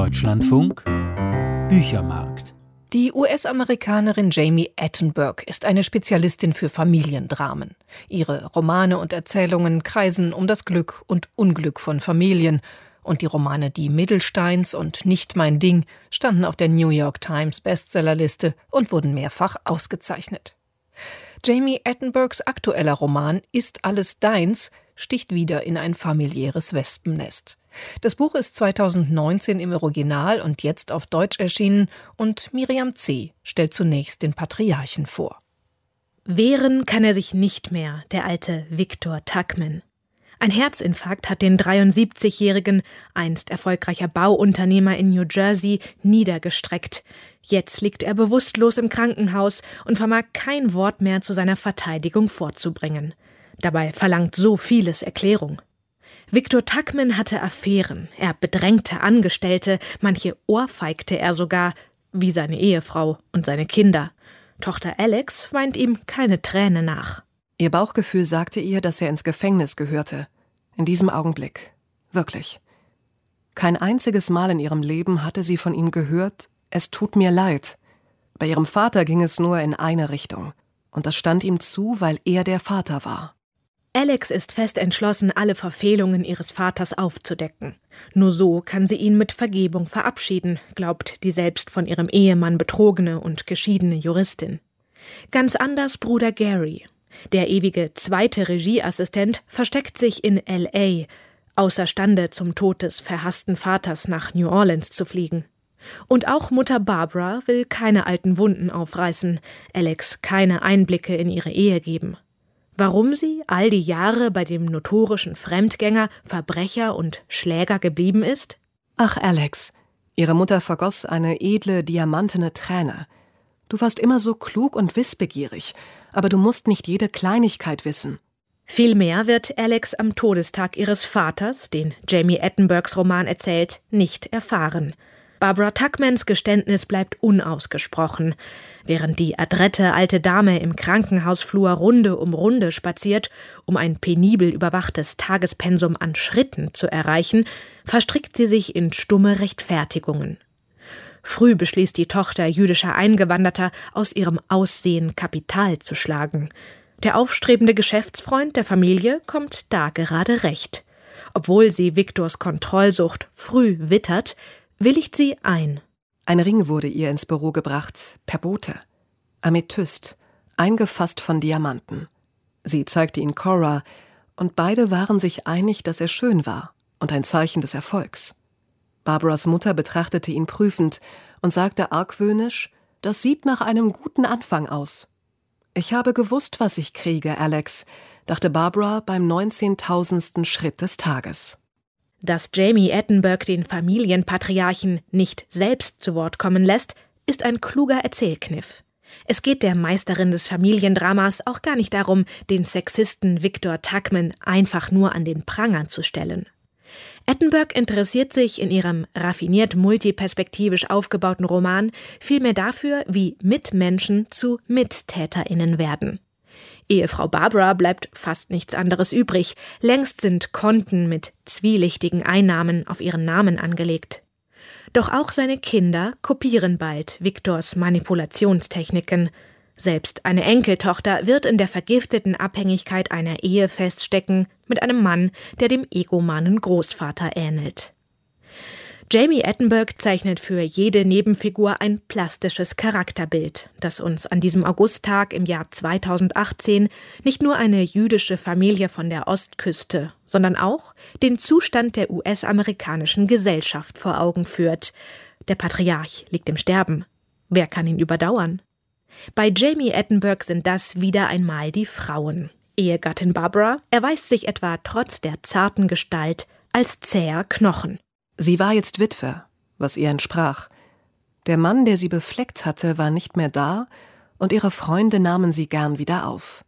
Deutschlandfunk Büchermarkt die US-Amerikanerin Jamie Attenberg ist eine Spezialistin für Familiendramen. Ihre Romane und Erzählungen kreisen um das Glück und Unglück von Familien. Und die Romane Die Mittelsteins und Nicht mein Ding standen auf der New York Times Bestsellerliste und wurden mehrfach ausgezeichnet. Jamie Attenbergs aktueller Roman Ist alles deins sticht wieder in ein familiäres Wespennest. Das Buch ist 2019 im Original und jetzt auf Deutsch erschienen und Miriam C. stellt zunächst den Patriarchen vor. Wehren kann er sich nicht mehr, der alte Viktor Tuckman. Ein Herzinfarkt hat den 73-jährigen, einst erfolgreicher Bauunternehmer in New Jersey, niedergestreckt. Jetzt liegt er bewusstlos im Krankenhaus und vermag kein Wort mehr zu seiner Verteidigung vorzubringen. Dabei verlangt so vieles Erklärung. Viktor Tuckman hatte Affären, er bedrängte Angestellte, manche ohrfeigte er sogar, wie seine Ehefrau und seine Kinder. Tochter Alex weint ihm keine Träne nach. Ihr Bauchgefühl sagte ihr, dass er ins Gefängnis gehörte. In diesem Augenblick. Wirklich. Kein einziges Mal in ihrem Leben hatte sie von ihm gehört, es tut mir leid. Bei ihrem Vater ging es nur in eine Richtung. Und das stand ihm zu, weil er der Vater war. Alex ist fest entschlossen, alle Verfehlungen ihres Vaters aufzudecken. Nur so kann sie ihn mit Vergebung verabschieden, glaubt die selbst von ihrem Ehemann betrogene und geschiedene Juristin. Ganz anders Bruder Gary. Der ewige zweite Regieassistent versteckt sich in L.A., außerstande zum Tod des verhassten Vaters nach New Orleans zu fliegen. Und auch Mutter Barbara will keine alten Wunden aufreißen, Alex keine Einblicke in ihre Ehe geben. Warum sie all die Jahre bei dem notorischen Fremdgänger, Verbrecher und Schläger geblieben ist? Ach, Alex, ihre Mutter vergoss eine edle, diamantene Träne. Du warst immer so klug und wissbegierig, aber du musst nicht jede Kleinigkeit wissen. Vielmehr wird Alex am Todestag ihres Vaters, den Jamie Attenbergs Roman erzählt, nicht erfahren. Barbara Tuckmans Geständnis bleibt unausgesprochen. Während die adrette alte Dame im Krankenhausflur Runde um Runde spaziert, um ein penibel überwachtes Tagespensum an Schritten zu erreichen, verstrickt sie sich in stumme Rechtfertigungen. Früh beschließt die Tochter jüdischer Eingewanderter, aus ihrem Aussehen Kapital zu schlagen. Der aufstrebende Geschäftsfreund der Familie kommt da gerade recht. Obwohl sie Viktors Kontrollsucht früh wittert, willigt sie ein. Ein Ring wurde ihr ins Büro gebracht, per Bote. Amethyst, eingefasst von Diamanten. Sie zeigte ihn Cora, und beide waren sich einig, dass er schön war und ein Zeichen des Erfolgs. Barbaras Mutter betrachtete ihn prüfend und sagte argwöhnisch, das sieht nach einem guten Anfang aus. Ich habe gewusst, was ich kriege, Alex, dachte Barbara beim neunzehntausendsten Schritt des Tages. Dass Jamie Attenberg den Familienpatriarchen nicht selbst zu Wort kommen lässt, ist ein kluger Erzählkniff. Es geht der Meisterin des Familiendramas auch gar nicht darum, den Sexisten Victor Tuckman einfach nur an den Pranger zu stellen. Attenberg interessiert sich in ihrem raffiniert multiperspektivisch aufgebauten Roman vielmehr dafür, wie Mitmenschen zu Mittäterinnen werden. Ehefrau Barbara bleibt fast nichts anderes übrig. Längst sind Konten mit zwielichtigen Einnahmen auf ihren Namen angelegt. Doch auch seine Kinder kopieren bald Viktors Manipulationstechniken. Selbst eine Enkeltochter wird in der vergifteten Abhängigkeit einer Ehe feststecken mit einem Mann, der dem egomanen Großvater ähnelt. Jamie Attenberg zeichnet für jede Nebenfigur ein plastisches Charakterbild, das uns an diesem Augusttag im Jahr 2018 nicht nur eine jüdische Familie von der Ostküste, sondern auch den Zustand der US-amerikanischen Gesellschaft vor Augen führt. Der Patriarch liegt im Sterben. Wer kann ihn überdauern? Bei Jamie Attenberg sind das wieder einmal die Frauen. Ehegattin Barbara erweist sich etwa trotz der zarten Gestalt als zäher Knochen. Sie war jetzt Witwe, was ihr entsprach. Der Mann, der sie befleckt hatte, war nicht mehr da, und ihre Freunde nahmen sie gern wieder auf.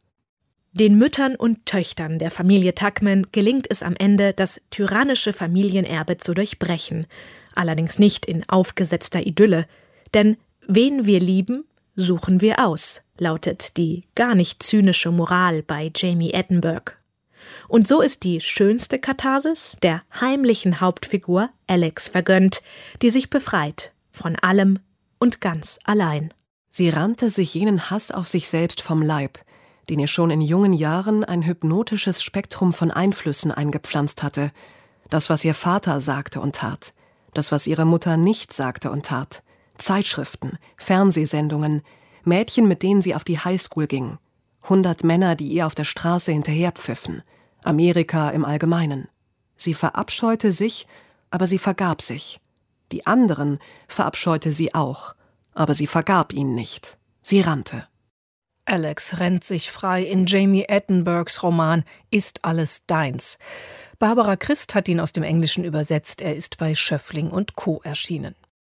Den Müttern und Töchtern der Familie Tuckman gelingt es am Ende, das tyrannische Familienerbe zu durchbrechen, allerdings nicht in aufgesetzter Idylle, denn wen wir lieben, suchen wir aus, lautet die gar nicht zynische Moral bei Jamie Edinburgh. Und so ist die schönste Katharsis der heimlichen Hauptfigur Alex vergönnt, die sich befreit von allem und ganz allein. Sie rannte sich jenen Hass auf sich selbst vom Leib, den ihr schon in jungen Jahren ein hypnotisches Spektrum von Einflüssen eingepflanzt hatte. Das, was ihr Vater sagte und tat, das, was ihre Mutter nicht sagte und tat, Zeitschriften, Fernsehsendungen, Mädchen, mit denen sie auf die Highschool ging, hundert Männer, die ihr auf der Straße hinterherpfiffen, Amerika im Allgemeinen. Sie verabscheute sich, aber sie vergab sich. Die anderen verabscheute sie auch, aber sie vergab ihn nicht. Sie rannte. Alex rennt sich frei in Jamie Attenbergs Roman Ist alles deins. Barbara Christ hat ihn aus dem Englischen übersetzt. Er ist bei Schöffling und Co. erschienen.